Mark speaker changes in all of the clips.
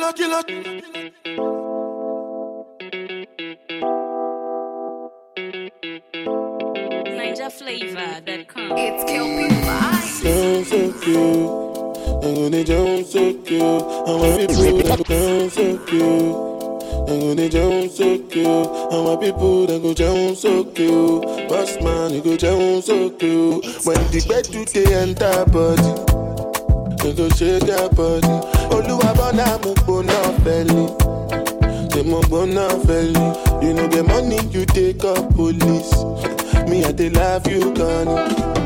Speaker 1: killer, killer.
Speaker 2: NinjaFlavor.com. It's Kelpie Vibes.
Speaker 1: Sound so cute. I'm gonna jump so cute. I'm a people that go down so cute. I'm gonna jump so cute. I'm a people that go jump so cute. Boss man, you go jump so cute. When the bed do they enter body, you go shake your body. Oluwa bona mo gbona fẹli, ṣe mo gbona fẹli. You know the money you take up police. Me I dey love you, Connie.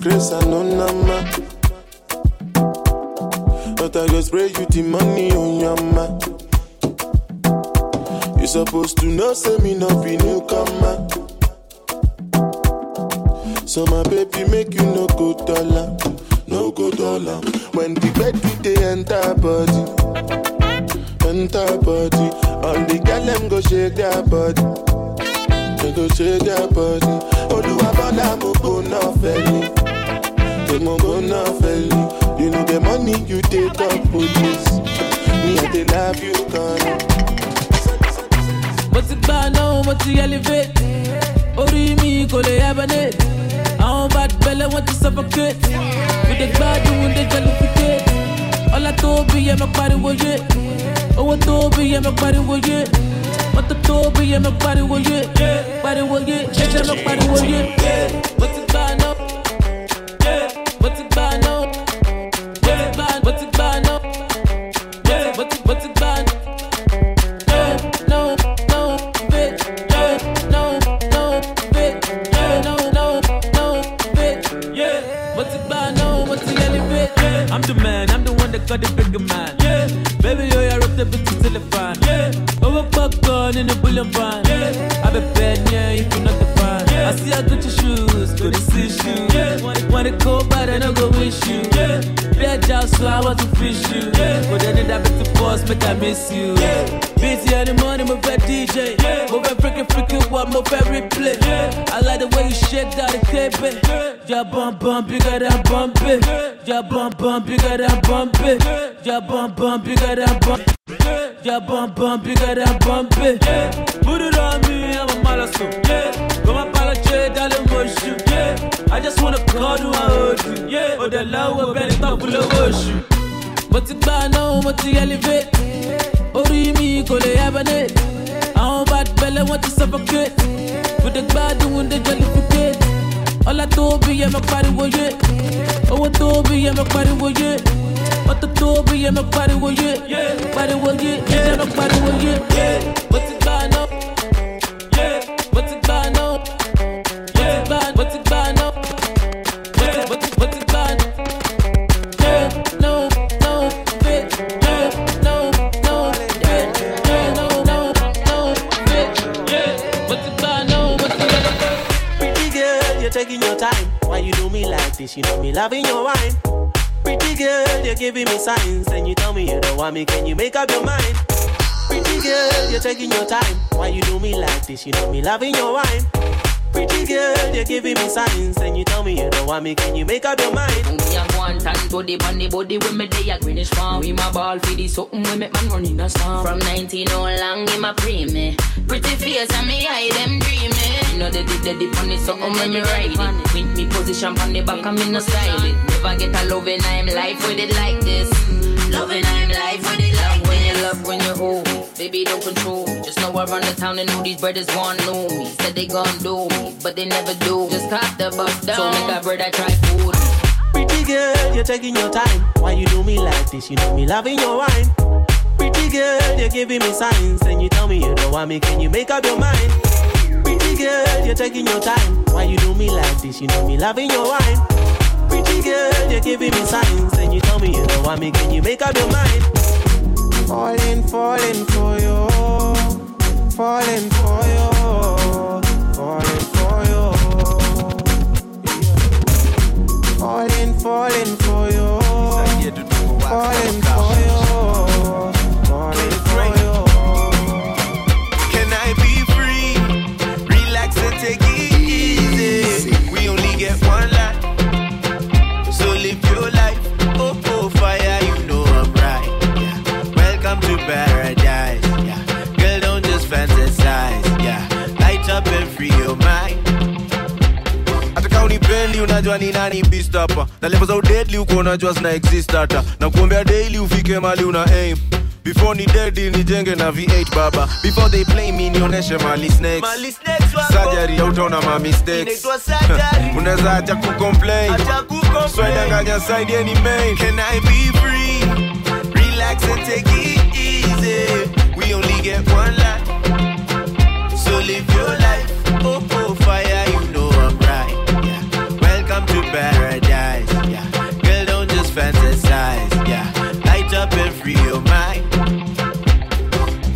Speaker 1: Say I and no nama. But I go spray you the money on your ma. You supposed to know say me no be newcomer. So my baby make you no go dollar, no go dollar. When the bed do they enter body, enter body. All the girl them go shake their body, they go shake their body. Oluwa bona mo go na feli, they mo go na feli. You know the money you take up police, me I dey love you, Connie.
Speaker 3: mo ti gbà náà mo ti elevate. Orí mi kò lè hibernate. Àwọn bad belle wọ́n ti suffocate. We dey gbádùn we dey jollificate. Ọlá tó bí yẹ mọ pariwo yé. Owó tó bí yẹ mọ pariwo yé. Mọ́tò tó bí yẹ mọ pariwo yé. Pariwo yé ṣẹṣẹ mọ pariwo yé. Mo ti gbà náà the make I miss you. Yeah. Busy in the morning, my fat DJ. Yeah. Move it freaking freaking what my favorite play. Yeah. I like the way you shake that cape. Yeah, bum bum bigger than bump it. Yeah, bum bum bigger than bump it. Yeah, bum bum bigger than bump. Yeah, bum bum bigger than bump it. Put it on me, I'm a malasso. Yeah, go my apologize, darling, motion. Yeah, I just wanna call you, I hold. Yeah, oh the love will be top full of worship. mo ti gbà náà mo ti lè hibernate àwọn bad belle wọ́n ti suffocate tó bí yẹ mọ pariwo yé owó tó bí yẹ mọ pariwo yé mọ́tò tó bí yẹ mọ pariwo yé pariwo yé yẹ mọ pariwo yé mo ti gbà náà
Speaker 4: You know me loving your wine. Pretty girl, you're giving me signs. And you tell me you don't want me. Can you make up your mind? Pretty girl, you're taking your time. Why you do me like this? You know me loving your wine. Pretty girl, you're giving me signs. And you tell me you don't want me. Can you make up your mind?
Speaker 5: Me a go and tan to the bunny body when me day a greenish farm. We my ball for the something when make man run in a storm. From 19 all long in my pre me. Pretty face and me eye them dreaming. You know they did the dip on it something when me ride it. With me position on the back and me no style it. Never get a loving I'm life with it like this. Loving I'm life with it like when you love when you hold me. Baby don't control me. Just know I run the town and know these brothers want know me. Said they gon' do me, but they never do. Just cop the bus down. So make a brother try food.
Speaker 4: Pretty girl, you're taking your time. Why you do me like this? You know me loving your wine. Pretty girl, you're giving me signs. And you tell me you don't want me. Can you make up your mind? Pretty girl, you're taking your time. Why you do me like this? You know me loving your wine. Pretty girl, you're giving me signs. And you tell me you don't want me. Can you make up your mind? Falling, falling for you. Falling for you. Falling for you.
Speaker 6: Falling, falling for you. Falling. Unajua ni nani beast hapa na level za deadly uko unajua zina exist hata na kuombea daily ufike mali una aim before ni dead nijenge na v8 baba before they play me nionyeshe mali snakes
Speaker 7: Mali snakes wako.
Speaker 6: surgery hautaona ma mistakes unaweza acha kucomplain
Speaker 7: Acha kucomplain.
Speaker 6: swedanganya side any main
Speaker 7: Can I be free? Relax and take it easy. We only get one life. So live your life. Oh, oh,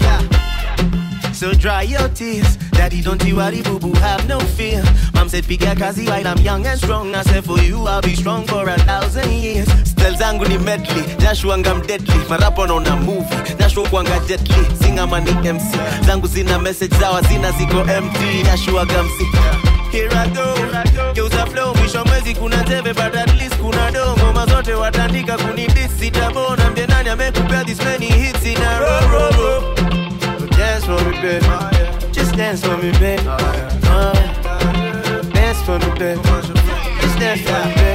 Speaker 7: Yeah. So dry your tears. Daddy, don't you worry, boo boo, have no fear. Mom said, piga kazi while I'm young and strong. I said, for you, I'll be strong for a thousand years. Stel zangu ni medley, ngam deadly. Marapo naona movie, Joshua kwanga jetly. Singa mani MC, zangu zina message zawa zina ziko empty. Joshua gamsi. Here I go, geuza flow, mwisho mwezi kuna teve but at least kuna do ngoma zote watandika kunidis sitabona mbie nani amekupea this many hits in a row, row, row. So dance for me, babe. Just dance for me, babe. Uh, dance for me, babe. Just dance for me, babe.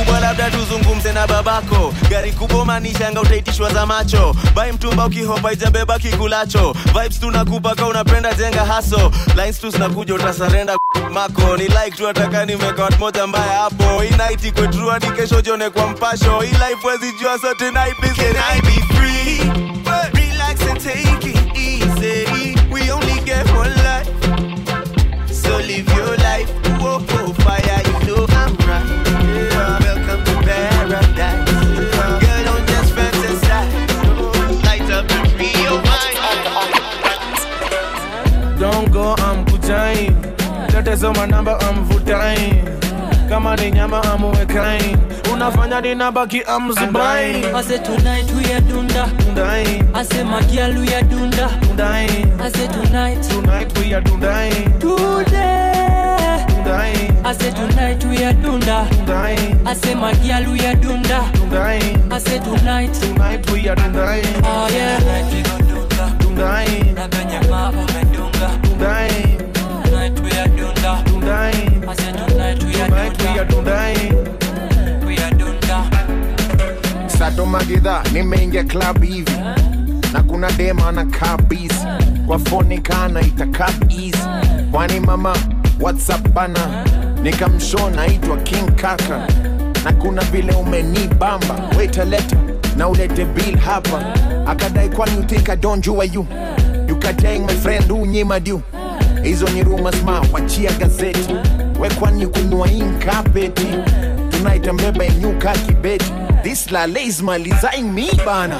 Speaker 7: Kubwa labda tuzungumze na babako. Gari kubwa manishanga utaitishwa za macho. Bai mtumba ukihopa ijabeba kikulacho. Vibes tunakupaka unapenda jenga haso. Lines tu zinakuja utasarenda mako. Ni like tu ataka nimekawat moja mbaya hapo. Inaiti kwetrua ni kesho jone kwa mpasho. Hii life wezi jua so tonight
Speaker 8: Tetezo manamba, I'm. Kama ni nyama amuwekain unafanya ninabaki amzubain
Speaker 9: I say tonight we are dunda.
Speaker 8: Dundain,
Speaker 9: I say my girl we are dunda.
Speaker 8: dundain.
Speaker 9: I say tonight.
Speaker 8: Tonight we are dundain,
Speaker 9: Today.
Speaker 8: dundain,
Speaker 9: I say tonight we are dunda.
Speaker 8: dundain,
Speaker 9: I say my girl we are dunda.
Speaker 8: dundain.
Speaker 9: I say tonight.
Speaker 8: Tonight we are dundain,
Speaker 9: Oh yeah. Tonight we gon' Na venye mambo medunga.
Speaker 8: dundain,
Speaker 10: Sato Magidha, nimeingia club hivi. Na kuna dema na kabisi kwa foni kana itakab easy kwani mama whatsapp bana? Nikamshona itwa king kaka. Na kuna vile umenibamba. Bamba leta na ulete bill hapa. Akadai kwani you think I don't jua you? You katang my friend unyima du hizo ni rumors ma wachia gazeti we kwani kunua inkapeti tunaita mbeba inyuka kibeti this lale is malizaing me bana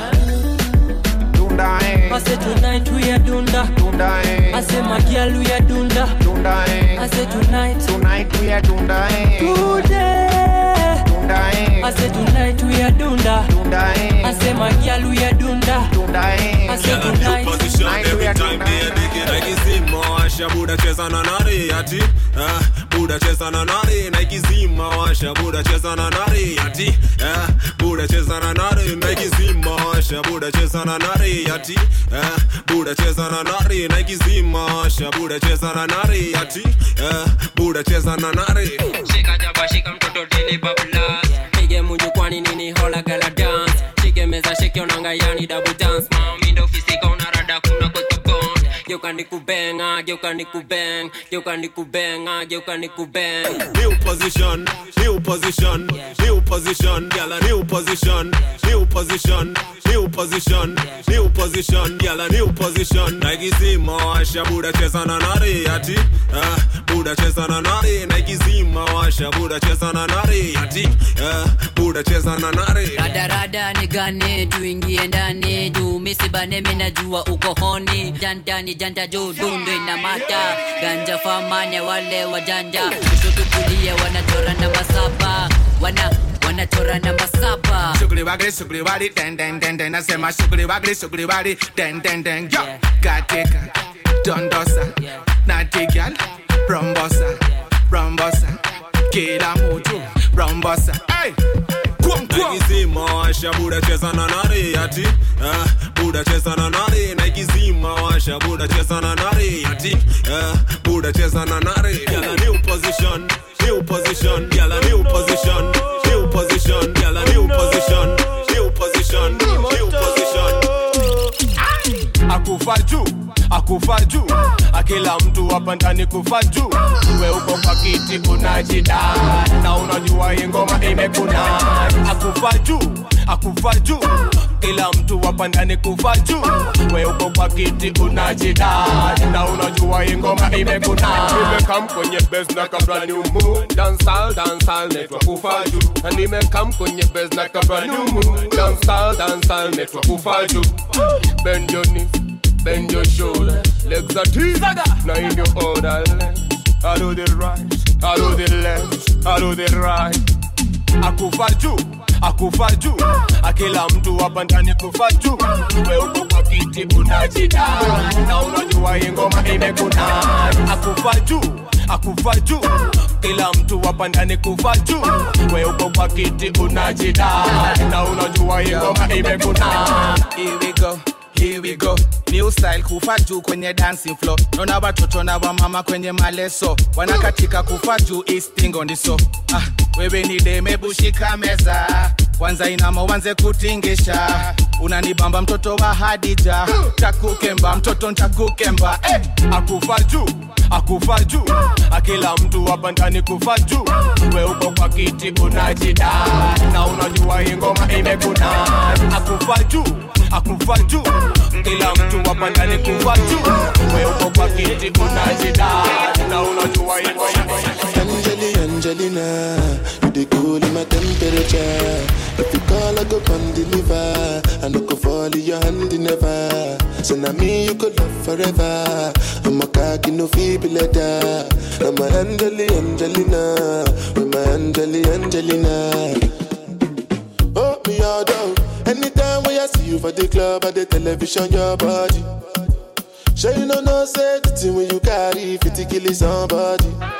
Speaker 10: Dundae,
Speaker 9: I say tonight we are dunda. I
Speaker 10: dundae,
Speaker 9: say my girl we are dunda. I
Speaker 10: dundae.
Speaker 9: say tonight.
Speaker 10: Tonight we are dundae,
Speaker 9: Today.
Speaker 10: dundae,
Speaker 9: I say tonight we are dunda. I
Speaker 10: dundae,
Speaker 9: say my girl we are dunda. I
Speaker 10: dundae.
Speaker 9: say tonight.
Speaker 11: position
Speaker 10: Night we
Speaker 11: every
Speaker 10: are
Speaker 11: time
Speaker 10: doing
Speaker 11: they
Speaker 10: night.
Speaker 11: dig it Nike zima washa buda cheza na nari ati ah, buda cheza na nari Nike zima washa. Buda cheza na nari ati ah, buda cheza na nari Nike zima washa. Buda cheza na nari ati ah, buda cheza na nari Nike zima washa. Buda cheza na nari ati ah, buda cheza na nari
Speaker 12: shika jaba shika mtoto dili bablas pige munju kwani nini hola gala dance. Shike meza shike onanga yani double dance mami geuka nikubenga geuka nikubeng geuka nikubenga geuka nikubeng
Speaker 11: New position, new position, new position, gala new position, new position, new position, new position, gala new position. Nike zima washa buda cheza na nari ati, ah, buda cheza na nari. Nike zima washa buda cheza na nari ati, ah, buda cheza na nari.
Speaker 13: radarada nigane tuingie ndani juu misibane minajua uko honi jantani janta juu dundu ina mata. Ganja famane wale wajanja kushoto kulia wanachora namba saba. Wana wanachora namba saba.
Speaker 14: Sugri wagri, sugri wari, den den den den. Nasema sugri wagri, sugri wari, den den den. Yo,
Speaker 13: Yeah.
Speaker 14: katika, dondosa,
Speaker 13: Yeah.
Speaker 14: natigal, rombosa, rombosa, kila mtu, rombosa. Hey, kwom.
Speaker 11: Washa buda cheza na nari ati, ah, buda cheza na nari. Nike washa buda cheza na nari ati, ah, buda cheza na nari. Gyal new position, new position, girl new position, new position, girl new position, new position, new position.
Speaker 15: akufa juu akufa juu. Akila mtu hapa ndani kufa juu. Uwe uko kwa kiti unajida na unajua hii ngoma akufa juu akufa juu. Kila mtu hapa ndani kufa juu. We uko kwa kiti unajida na unajua hii ngoma imekuna nimekam kwenye bes na kabla ni umu. Dansal netwa kufa juu. Na nimekam kwenye bes na kabla ni umu. Dansal netwa kufa juu. Knees bend your shoulder, legs are teeth, now in your order. I do the right, I do the left, I do the right. Akufa juu, akufa juu, akila mtu hapa ndani kufa juu. We uko kwa kiti unajida, na unajua hii ngoma imekuna. Akufa juu, akufa juu, kila mtu hapa ndani kufa juu. We uko kwa kiti unajida, na unajua hii ngoma imekuna.
Speaker 16: Here we go. Here we go. New style kufa juu kwenye dancing floor. Naona watoto na wamama kwenye maleso. Wanakatika kufa juu istingo ndiso. Ah, wewe ni demebushika meza kwanza inama uanze kutingisha unanibamba mtoto wa hadija takukemba mtoto ntakukemba eh.
Speaker 15: akufa juu akufa juu akila mtu hapa kufa juu we uko kwa kiti unajida na unajua ingoma imekuna akufa juu akufa juu kila mtu hapa kufa juu we uko kwa kiti unajida na unajua ingoma ngoma
Speaker 1: Angelina, you the cool in my temperature. If you call, I go come deliver. I no go fall in your hand never. So now me you could love forever. I'm a cocky no feeble letter. I'm a Angeli, Angelina, with my Angeli, Angelina. Oh, me all down. Anytime when I see you for the club or the television, your body. Sure you know no safety when you carry 50 kill somebody.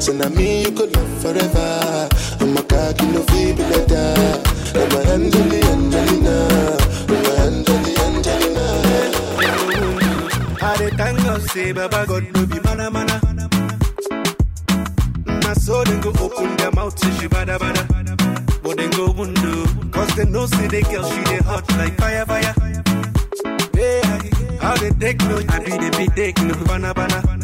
Speaker 1: So now me you could love forever. I'm a cocky no feeble letter. I'm a Angeli Angelina, I'm a Angeli Angelina.
Speaker 17: I dey thank God say Baba God no be mana mana. Na so dem go open their mouth say she bada bada, but dem go window cause dem know say the girl she dey hot like fire fire. Yeah, how they take no, I be the big take no bana bana.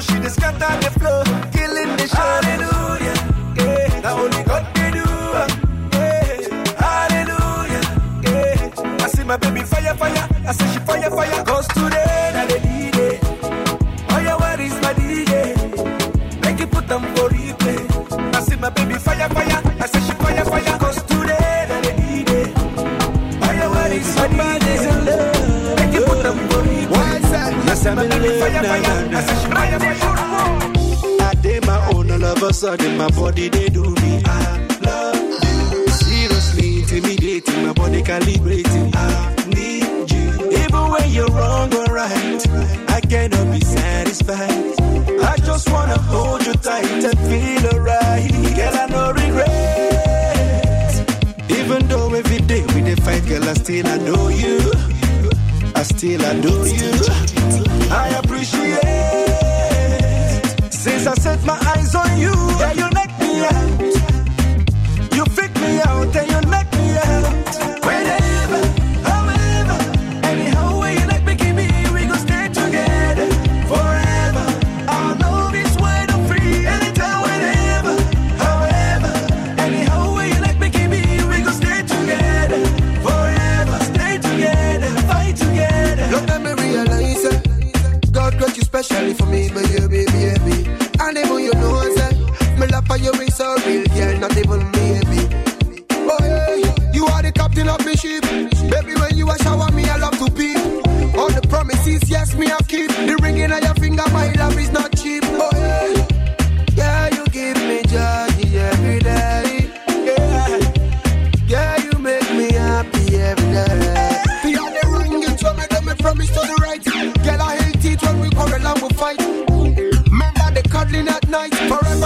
Speaker 17: So she dey scatter the floor, killing the show. Hallelujah, yeah. Na only God they do yeah. Hallelujah, yeah. I see my baby fire fire, I say she fire fire. Cause today na the D-Day. Oh yeah, where is my DJ? Make you put them for replay. I see my baby fire fire, of sudden my body they do me. I love you. Seriously intimidating, my body calibrating. I need you. Even when you're wrong or right, I cannot be satisfied. I just wanna hold you tight and feel alright. Girl, I no regret. Even though every day we dey fight, girl, I still adore you. I still adore you. I appreciate since I set my eyes on you. Yeah, you knock me out. You fit me out and you knock me out.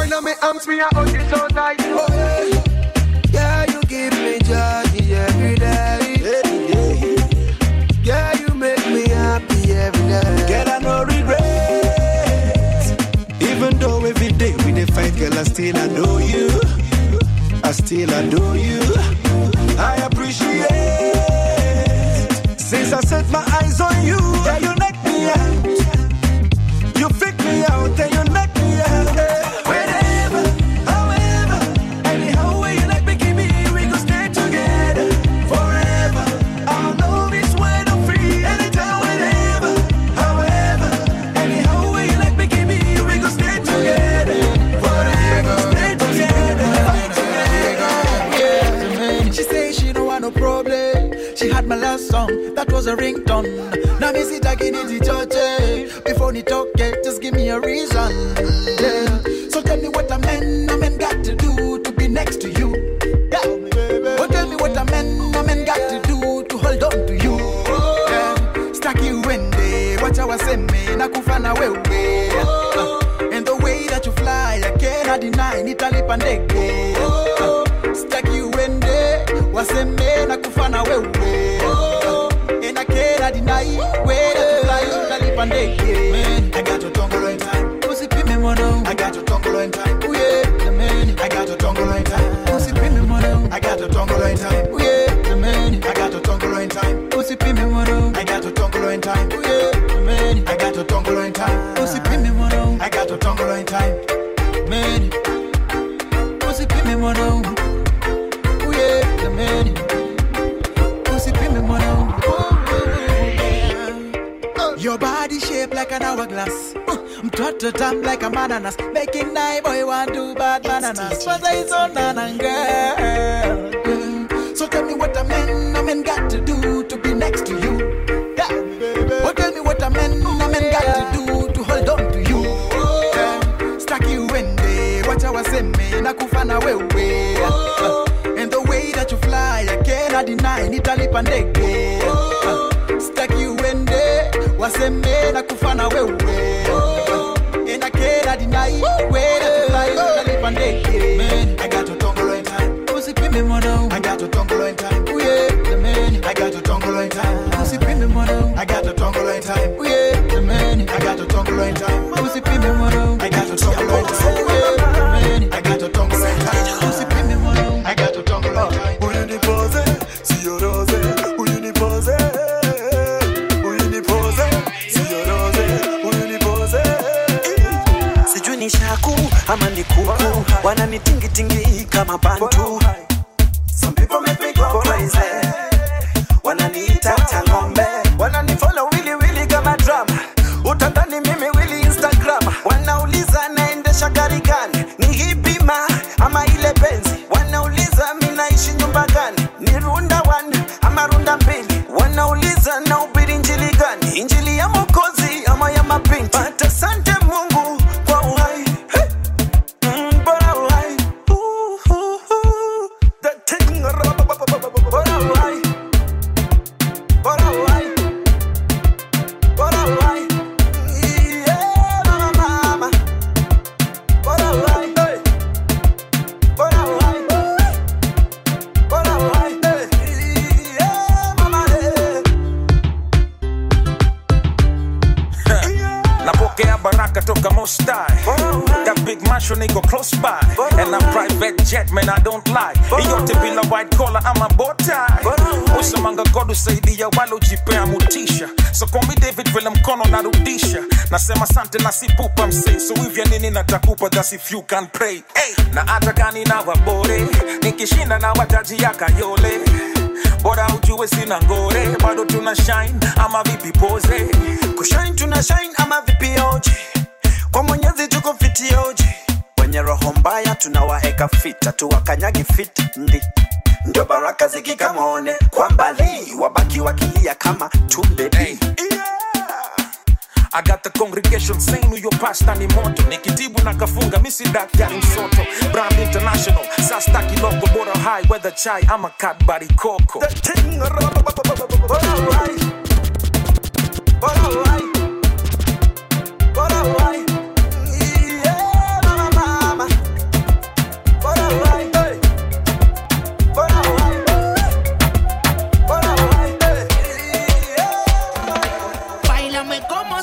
Speaker 17: Forever
Speaker 18: in my arms, me I hold you so tight. Oh yeah, yeah, you give me joy every day. Yeah, you make me happy every day.
Speaker 17: Girl, I no regret. Even though every day we dey fight, girl, I still adore you. I still adore you.
Speaker 16: Song, that was a ringtone. Now me sit again in the church. eh. Before you talk, eh, just give me a reason. Yeah. So tell me what a man, a man got to do to be next to you. Yeah. Oh, tell me what a man, a man got to do to hold on to you. Yeah. Stack you when they watch our send me, nakufa na wewe. Uh, and the way that you fly, I cannot deny, nitalipa ndege. Usipime mono. Ooh yeah, the man. Usipime mono. Oh, your body shaped like an hourglass. Uh, Mtoto tam like a bananas. Making night boy want to bad bananas. But I so nana girl. So tell me what a man, a man got to do to be next to you. Yeah. Oh, tell me what a man, a man got to do man, nakufa na wewe. oh. and the way that you fly, I cannot deny, nitalipa ndege. Uh, stack uende waseme nakufa na wewe.
Speaker 19: Wananitingitingi kama bantu
Speaker 20: natakupa just if you can pray. Hey. na hata na wabore nikishinda na wataji ya kayole. Bora ujue sina ngore. Bado tuna shine ama vipi poze
Speaker 19: kushine tuna shine ama vipioji kwa mwenyezi tuko fitioji wenye roho mbaya tunawaeka fita tuwakanyagi fit ndi. Ndio baraka zikikamone kwa mbali wabaki wakilia kama tunde.
Speaker 20: I got the congregation saying huyo pasta ni moto nikitibu na kafunga misi daktari msoto brand international sasta kiloko bora high weather chai ama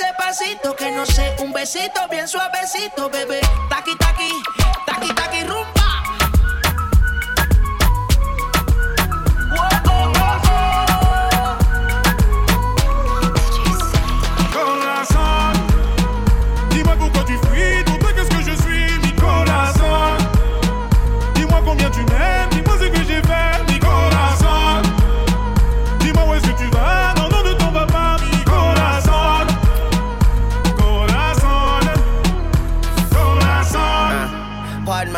Speaker 21: Ese pasito que no sé, un besito bien suavecito, bebé. Taqui, taqui,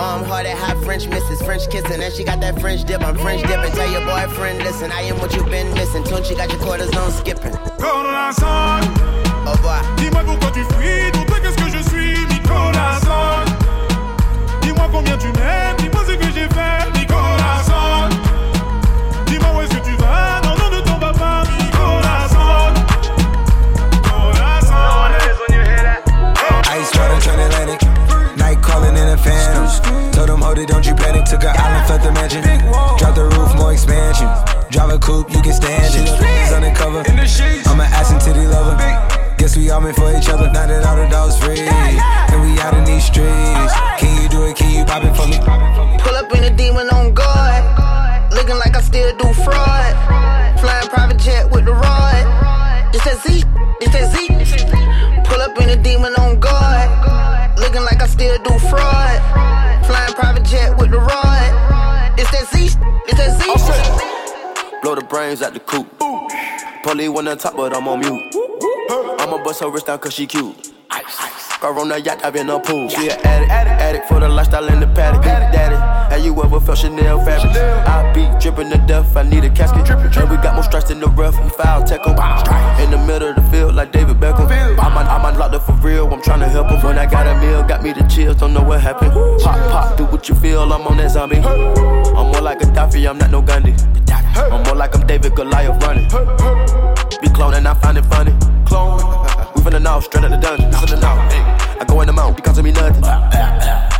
Speaker 22: Warm hearted, hot French misses, French kissing, and she got that French dip. I'm French dipping. Tell your boyfriend, listen, I am what you've been missing. Tune, she got your quarters on skipping.
Speaker 23: Corazon,
Speaker 22: Au revoir.
Speaker 23: dis-moi pourquoi tu fuis, pour toi qu'est-ce que je suis, corazon. Dis-moi combien tu m'aimes, dis-moi ce que j'ai fait,
Speaker 24: hold it, don't you panic. Took an island, left the mansion. Drop the roof, more expansion. Drive a coupe, you can stand it. It's undercover. I'm an ass and titty lover. Guess we all meant for each other. Now that all the dogs free. And we out in these streets.
Speaker 7: Brains at the coop. Polly on top, but I'm on mute. I'ma bust her wrist down cause she cute. Car on the yacht, I've been a pool. She an addict, addict for the lifestyle in the paddock. Daddy, have you ever felt Chanel fabric? I be dripping to death, I need a casket. And we got more strikes than the rough, we foul tech 'em. In the middle of the field, like David Beckham. I'm, on- I'm unlocked up for real, I'm tryna help him. When I got a meal, got me the chills, don't know what happened. Pop, pop, do what you feel, I'm on that zombie. I'm more like a Gaddafi, I'm not no Gandhi. I'm more like I'm David Goliath running. Be cloning, I find it funny. Clone. We finna know, straight out the dungeon. Finna know. Hey. I go in the mouth, because of me nothing.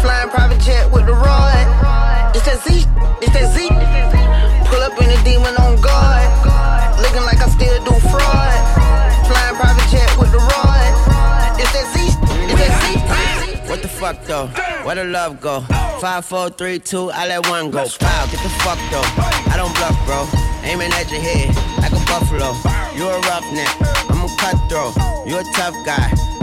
Speaker 25: Flying private jet with the rod. It's that Z. It's that Z. Pull up in a demon on guard. Looking like I still do fraud. Flying private jet with the rod. It's that Z. It's that Z.
Speaker 22: What the fuck though? Where the love go? Five, four, three, two, I let one go. Pow, get the fuck though. I don't bluff, bro. Aiming at your head like a buffalo. You a roughneck, I'm a cutthroat. You a tough guy.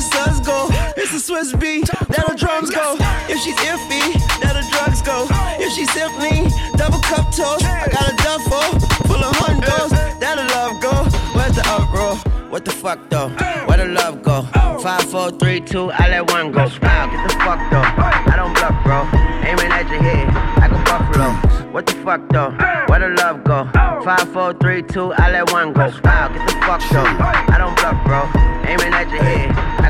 Speaker 22: The suns go? It's a Swiss beat. That the drums go. If she's iffy, that the drugs go. If she's simply double cup toast, I got a duffel full of hundos. That the love go. Where's the uproar? What the fuck though? Where the love go? Five, four, three, two, I let one go. Wow, get the fuck though. I don't bluff, bro. Aiming at your head like a buffalo. What the fuck though? Where the love go? Five, four, three, two, I let one go. Wow, get the fuck though. I don't bluff, bro. Aiming at your head.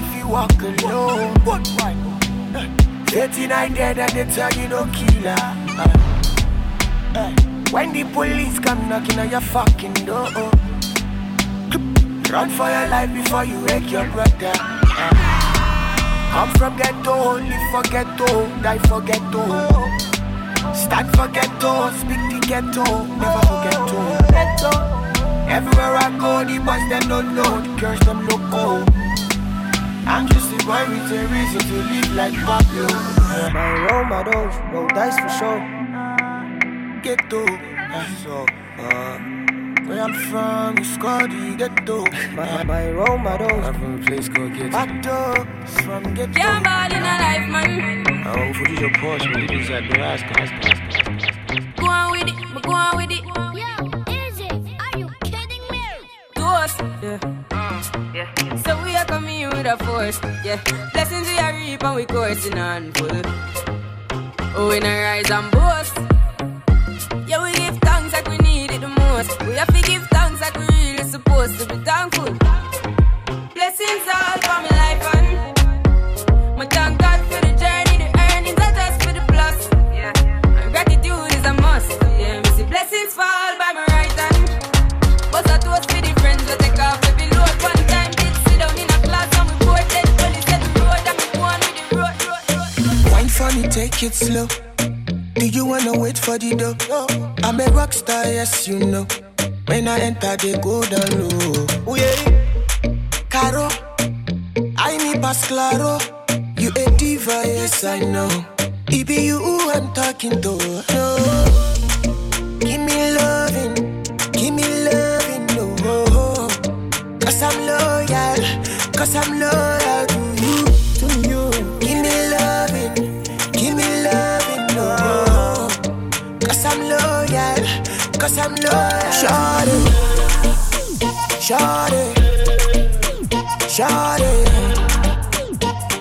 Speaker 18: walk alone. What right? 39 dead and they tell you no killer. When the police come knocking on your fucking door, run for your life before you wake your brother. Come from ghetto, live for ghetto, die for ghetto. Stand for ghetto, speak the ghetto, never forget to. Everywhere I go, the boys them don't know, the girls them loco. I'm just a boy with a reason to live like Pablo. My role models, roll dice for sure. Ghetto, uh, so uh, where I'm from, it's called the ghetto. My, my role models, I'm from a place called Ghetto. Ghetto, from ghetto.
Speaker 2: Can't ball in a life, man.
Speaker 18: Oh, for your Porsche, man, this is at the rascal.
Speaker 2: Go on with it, but go on with it. Toast, yeah. Yeah. So we are coming with a force, yeah. Blessings we are reap and we coursing on full. Oh, we not rise and boast. Yeah, we give thanks like we need it the most. We have to give thanks like we really supposed to be thankful. Take
Speaker 18: it slow. Do you wanna wait for the dough? I'm a rock star, yes you know. When I enter, they go down low. Oh yeah, Caro, I me pass claro. You a diva, yes I know. It be you who I'm talking to. No. Give me loving, give me loving, no. Cause I'm loyal, cause I'm loyal cause I'm loyal. Shorty, shorty, shorty,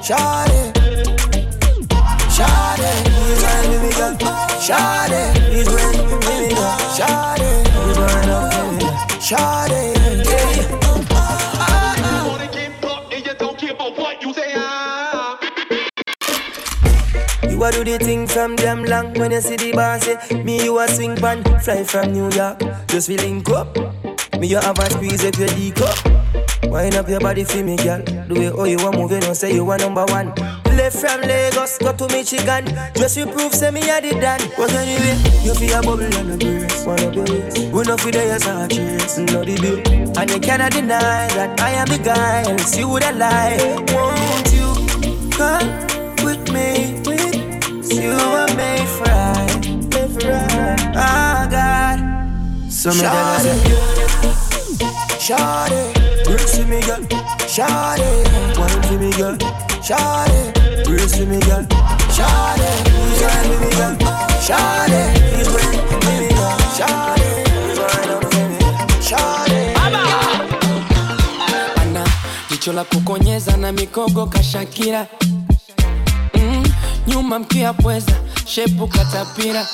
Speaker 18: shorty, shorty. He's my baby girl. Shorty, he's baby girl. Shorty.
Speaker 26: A do the thing from them long when you see the boss say Me you a swing pan, fly from New York Just feel link up Me you have a squeeze if you leak up Wind up your body for me, girl. The way how you a move, you know say you a number one. Left from Lagos, go to Michigan. Just you prove, say me a the dan. But anyway, you feel a bubble and a brace. One of your ways. We no feel the yes or chase. No the bill. And you cannot deny that I am the guy. See you would lie. Won't you come you were made for right. Made for Some of God. Me Shawty, brace to me, girl. Shawty, wine to me, girl. Shawty, brace to me, girl. Shawty, wine for me, girl. Shawty, wine for me, girl. Shawty, wine for me. Shawty.
Speaker 17: ana jicho la kukonyeza na mikogo kashakira nyuma mkia pweza shepu katapira.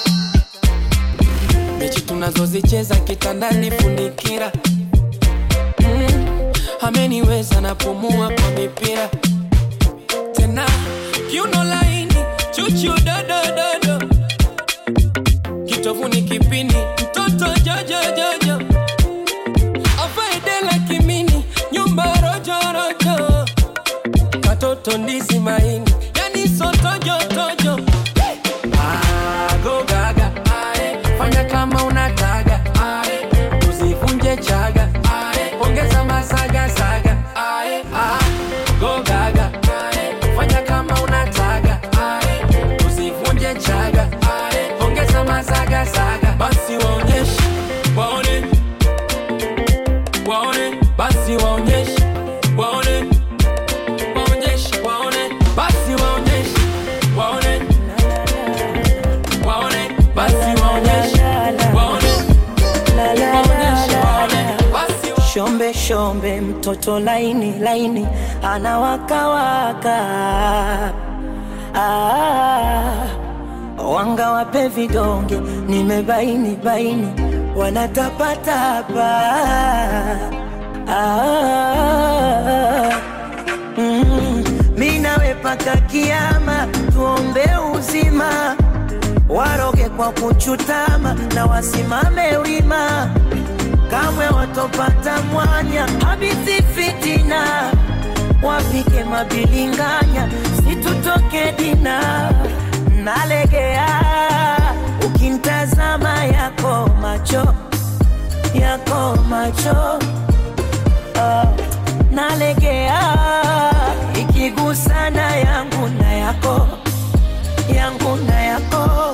Speaker 17: Mechi tunazozicheza kitandani funikira mm, ameniweza napumua kwa mipira. Tena kiuno laini chuchu dodododo kitovu ni kipini mtoto jojojojo afaedela kimini nyumba rojorojo katoto ndizi maini
Speaker 26: Shombe mtoto laini laini anawakawaka ah, wanga wape vidonge nimebaini baini wanatapatapa. Ah, mm, mi paka kiama tuombe uzima. Waroge kwa kuchutama na wasimame wima kamwe watopata mwanya habisi fitina wapike mabilinganya situtoke dina. Nalegea ukintazama yako macho yako macho. Uh, nalegea ikigusana yangu na yako yangu na yako.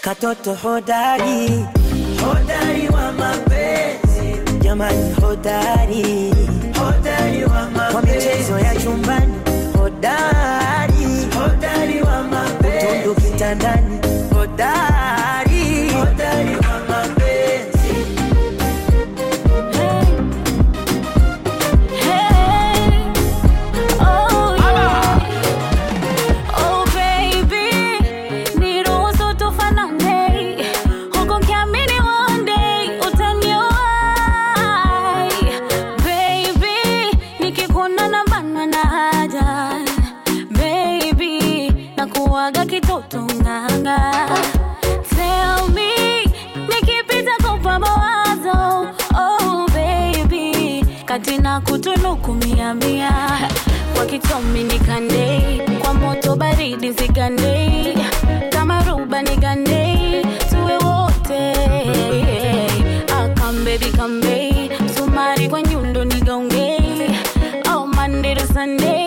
Speaker 26: Katoto hodari hodari wa mapenzi. Jamani hodari hodari. Wa mapenzi kwa michezo ya chumbani hodari. Hodari wa mapenzi. Utundu kitandani
Speaker 27: moto zigande kama ruba nigande tuwe wote. Akambebi kambe sumari kwa nyundo nigaunge oh Monday to Sunday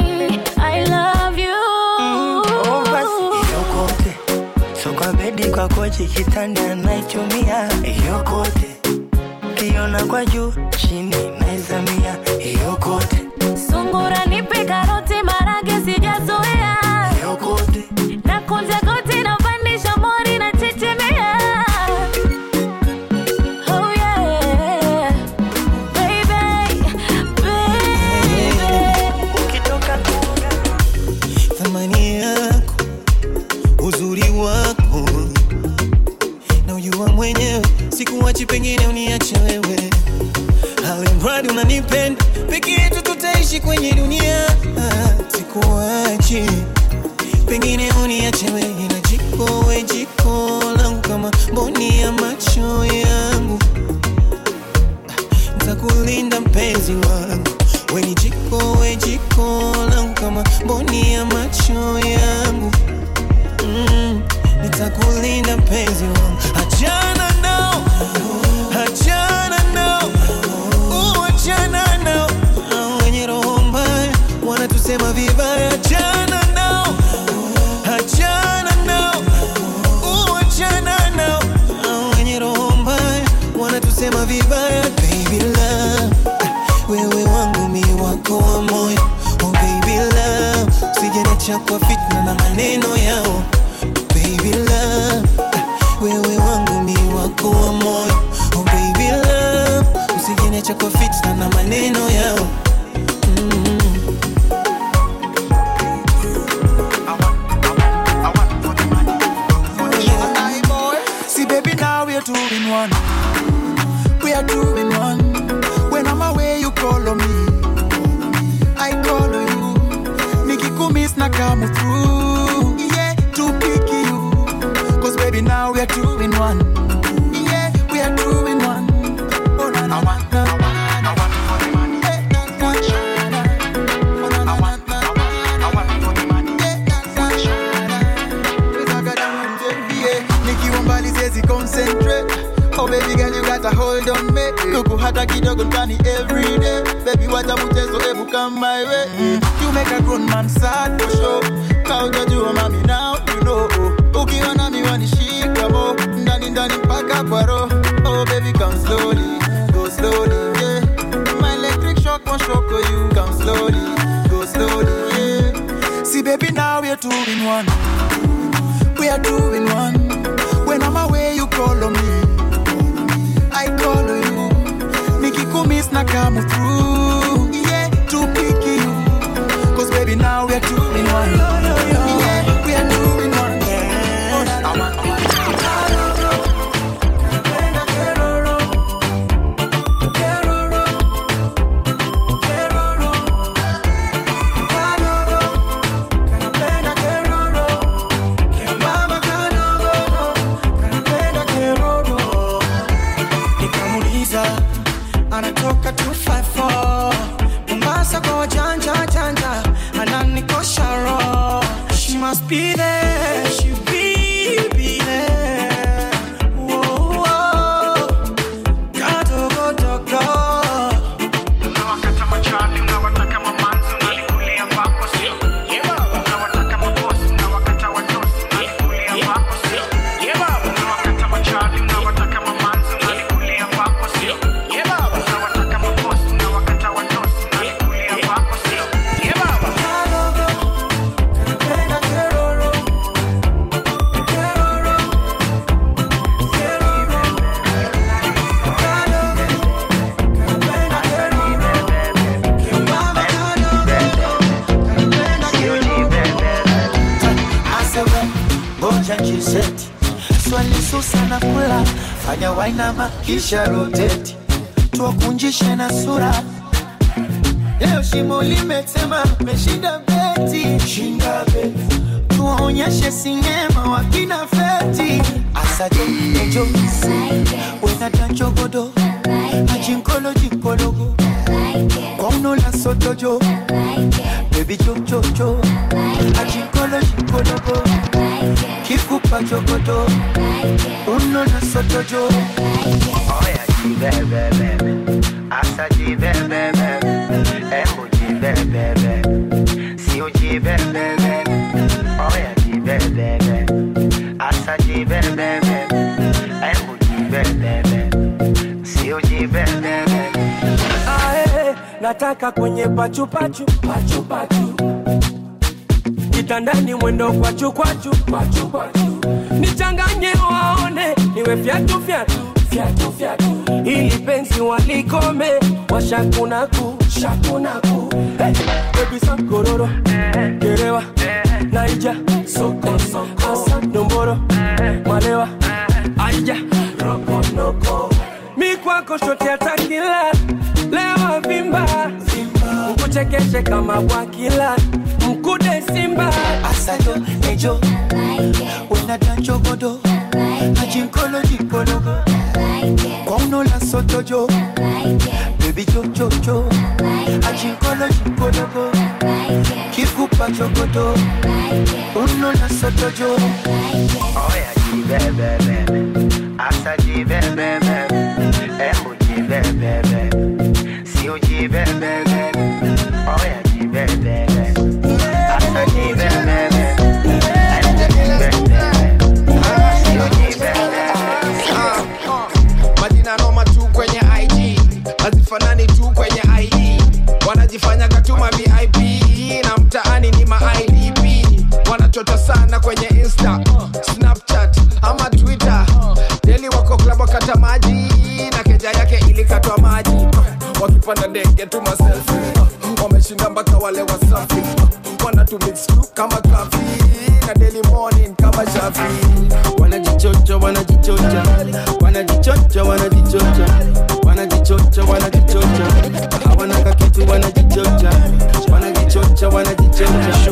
Speaker 27: I
Speaker 26: kitanda naichumia yokote kiona kwa juu chini naizamia yokote
Speaker 27: sungura nipe
Speaker 22: janja janja, and Aniko Sharon. She must be there.
Speaker 16: kisha rotate, tuwakunjishe na sura. Leo shimo limetema, meshinda beti, shinda beti, tuwaonyeshe sinema wakina feti. Asante ejo wenata ajinkolo jinkologo. Kwa unola sotojo bebi chochocho ajinkolo jinkologo. Kikupa chogodo
Speaker 17: mpaka kwenye pachupachu pachu. Kitandani mwendo kwachukwaju kwachukwaju, nichanganye waone niwe fyatu fyatu fyatu fyatu, ili penzi walikome washakunaku shakunaku hey. Kororo kerewa naija soko domboro malewa aija rokonoko mi kwako nichekeshe kama wakila. Mkude simba.
Speaker 16: Asayo nejo.
Speaker 28: Unadanchogodo ajinkolo jinkologo kwaunola sotojo bebi ajinkolo jinkologo kikupa chogodo.
Speaker 22: Unola sotojo oya jibebebebe asa
Speaker 29: jibebebebe embu jibebebe. Siu jibebebe. Wanachota sana kwenye insta snapchat ama twitter. Deli wako klabu kata maji na keja yake ilikatwa maji. Wakipanda ndege tu maselfi wameshinda mpaka wale wasafi. Wanatumixu kama kafi na daily morning wanajichocha wanajichocha. Wanajichocha wanajichocha. Wanajichocha wanajichocha. Wanajichocha. Wanajichocha wanajichocha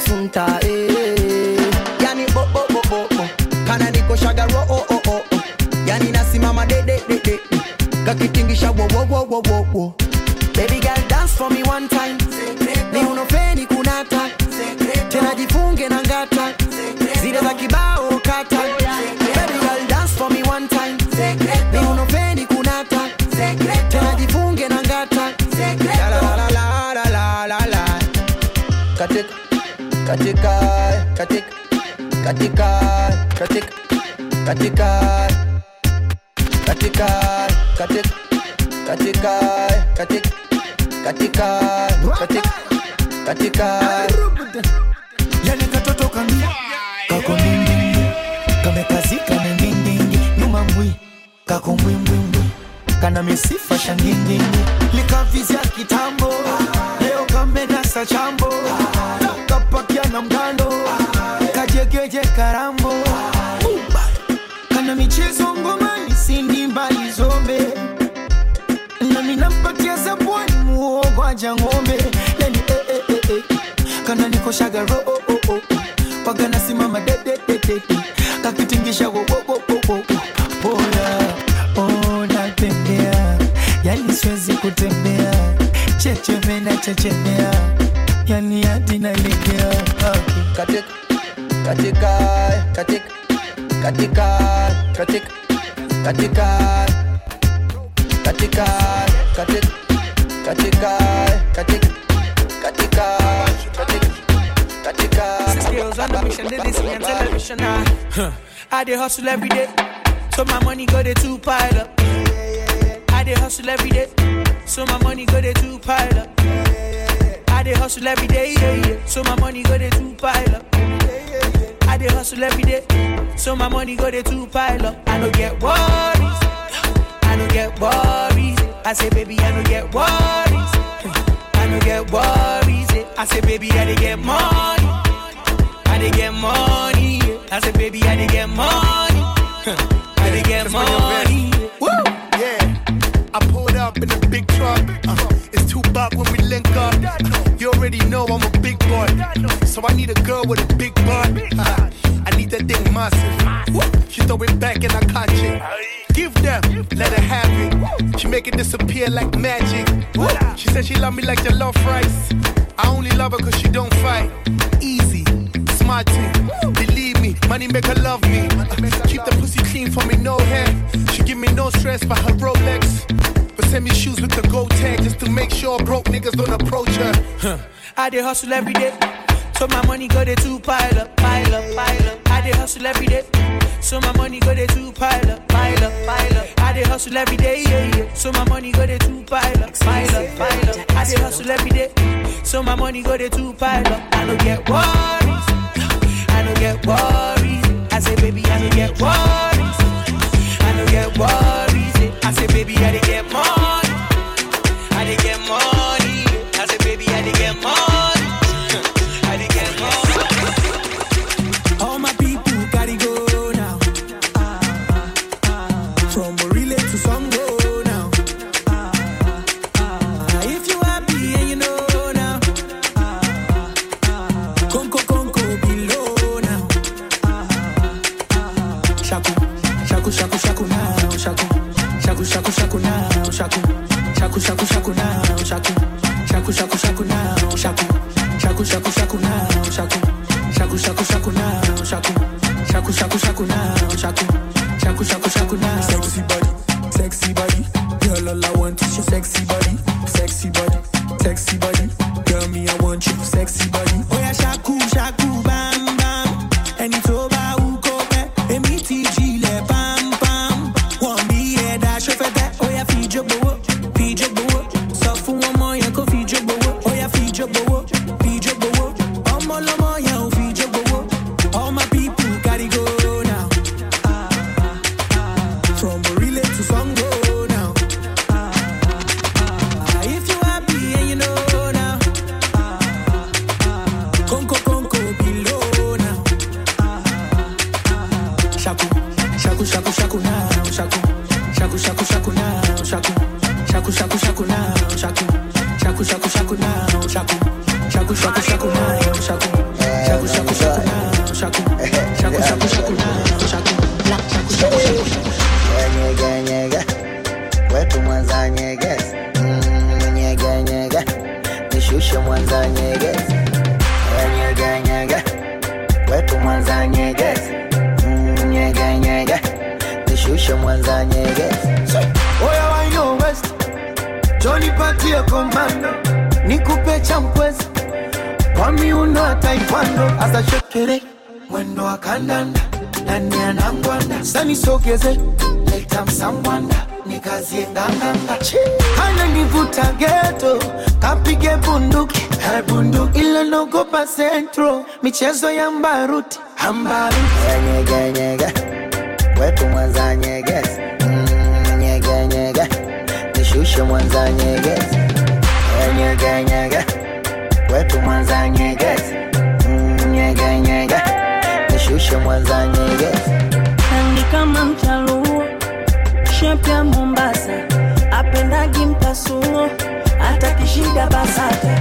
Speaker 28: sunta eh. yani bo, bo, bo, bo, bo. kana niko shagaro oh, oh, oh, oh. yani de, de, de, de. kakitingisha wo, wo, wo, wo, wo, katika katika katika katika katika katika katika katika katika katika katika katika
Speaker 16: yani katoto kami kako ndindindi kamekazika nindindindi nyuma mbwi kako mbwimbwimbwi kana misifa shangingingi likavizia kitambo leo kamedasa chambo kana michezo ngomani zombe. Nami nampatia ng'ombe. Yani eh, eh, eh, eh. nikoshaga ro oh, oh, oh. natembea yani kutembea. Checheme na chechemea. Yani nalegea
Speaker 28: katika katika katika
Speaker 30: On the mission, they I dey hustle every day, so my money go dey two pile up. I
Speaker 16: dey hustle every day, so my money go dey two pile up. I dey hustle every day, so my money go dey two pile up. I dey hustle every day, so my money go dey two pile up. I no get worries, I no get worries. I say baby, I no get worries, I no get worries. I say baby, I dey get money, I dey get money. I say baby, I dey get money, I dey get money.
Speaker 31: Woo! Yeah, I pulled up in a big truck. Uh, it's buck when we link up. You already know I'm a big boy, so I need a girl with a big butt. I need that thing massive. She throw it back and I catch it. Give them, let her have it. She make it disappear like magic. She said she love me like the love rice. I only love her cause she don't fight. Easy, smart. Believe me, money make her love me. Keep the pussy clean for me, no hair. She give me no stress for her Rolex. Me shoes with the gold tag just to make sure broke niggas don't approach her.
Speaker 16: I dey hustle every day, so my money go dey two pile up, pile up, pile up. I dey hustle every day, so my money go dey two pile up, pile up, pile up. I dey hustle every day, yeah, yeah. So my money go dey two pile up, pile up, pile up. I dey hustle every day, so my money go dey two pile up. I no get worries, I no get worries. I say baby, I no get worries,
Speaker 28: nishushe Mwanza nyegezi. Nyege nyege, wetu Mwanza nyegezi. Mm, Nyege nyege, nishushe Mwanza nyegezi.
Speaker 32: Oya wa yo west. Johnny patie komando Nikupe champwezi Kwa miuno ya taekwondo Asa shekere. Mwendo wa kandanda. Nani anangwanda? Sani sogeze. Leta msambwanda nikazie nganganga hana geto kapige bunduki. Bunduki ila nogopa centro michezo ya mbaruti.
Speaker 28: Ambarutinyegenyege wetu mwanza nyegezi
Speaker 26: nyegenyege ya Mombasa, apendagi mpasuo, hata kishida basata.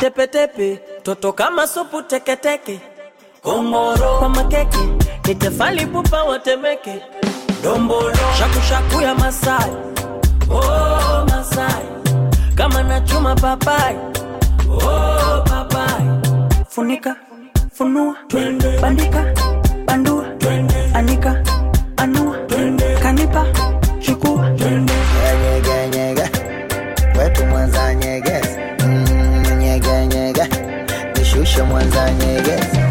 Speaker 26: Tepetepe, toto kama supu teketeke, kongoro kwa makeke, ni tefali pupa watemeke, dombolo shakushaku ya Masai, oh Masai, kama nachuma papai, oh papai, funika funua bandika bandua anika anua kanipa
Speaker 33: mwanzanyegeza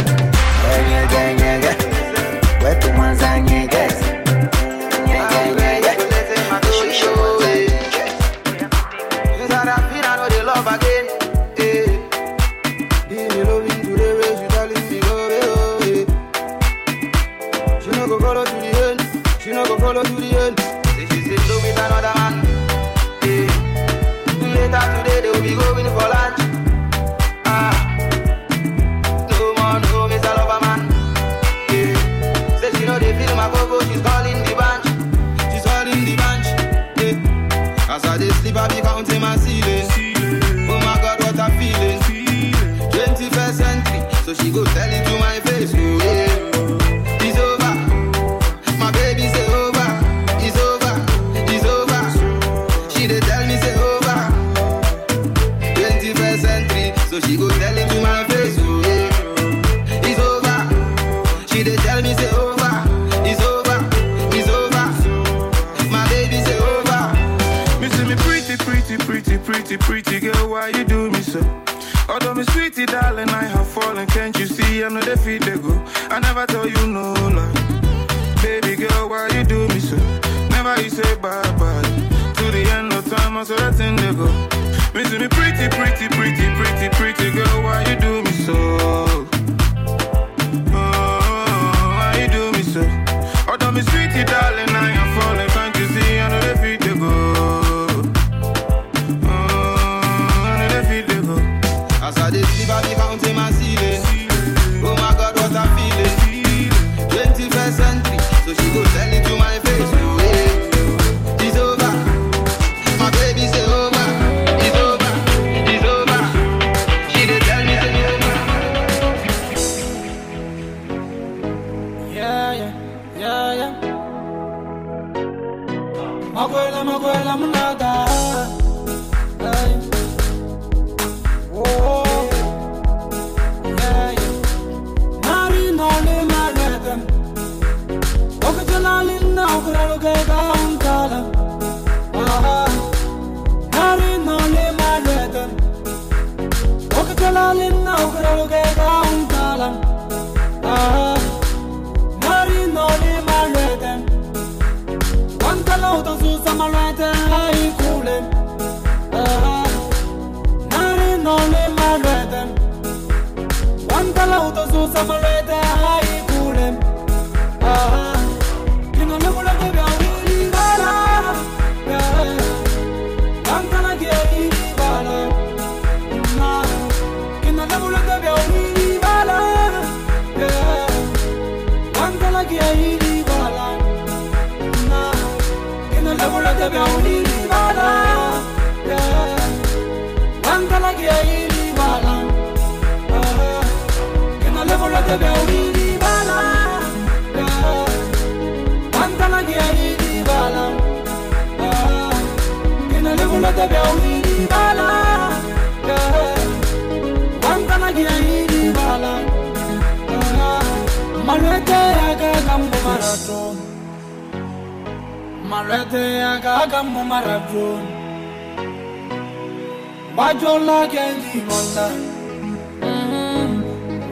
Speaker 33: bajola kendi mala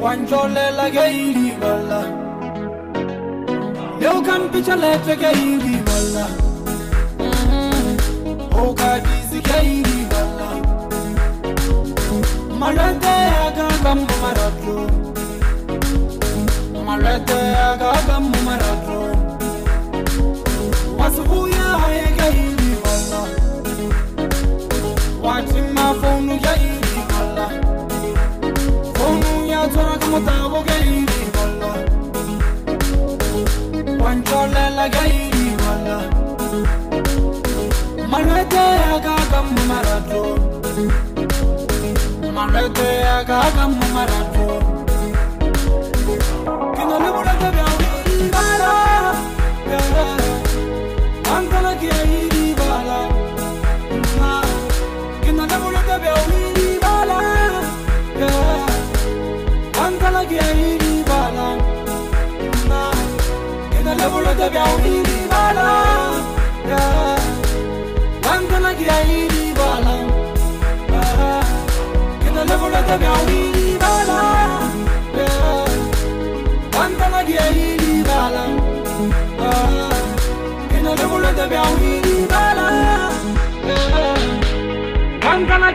Speaker 33: wanjole la gendi mala leo kan picha lete gendi mala o kadizi gendi mala malete aga kam maratlo malete aga kam maratlo wasbu i'm irikala Kunu ya tora kumutabo ya irikala Wancholela ya irikala Marete ya gaga mumaratu Marete ya gaga mumaratu vyote vya umini bala yeah. Na kiaini bala yeah. Kinelevu vya umini bala yeah. Na kiaini bala yeah. Kinelevu vya bala na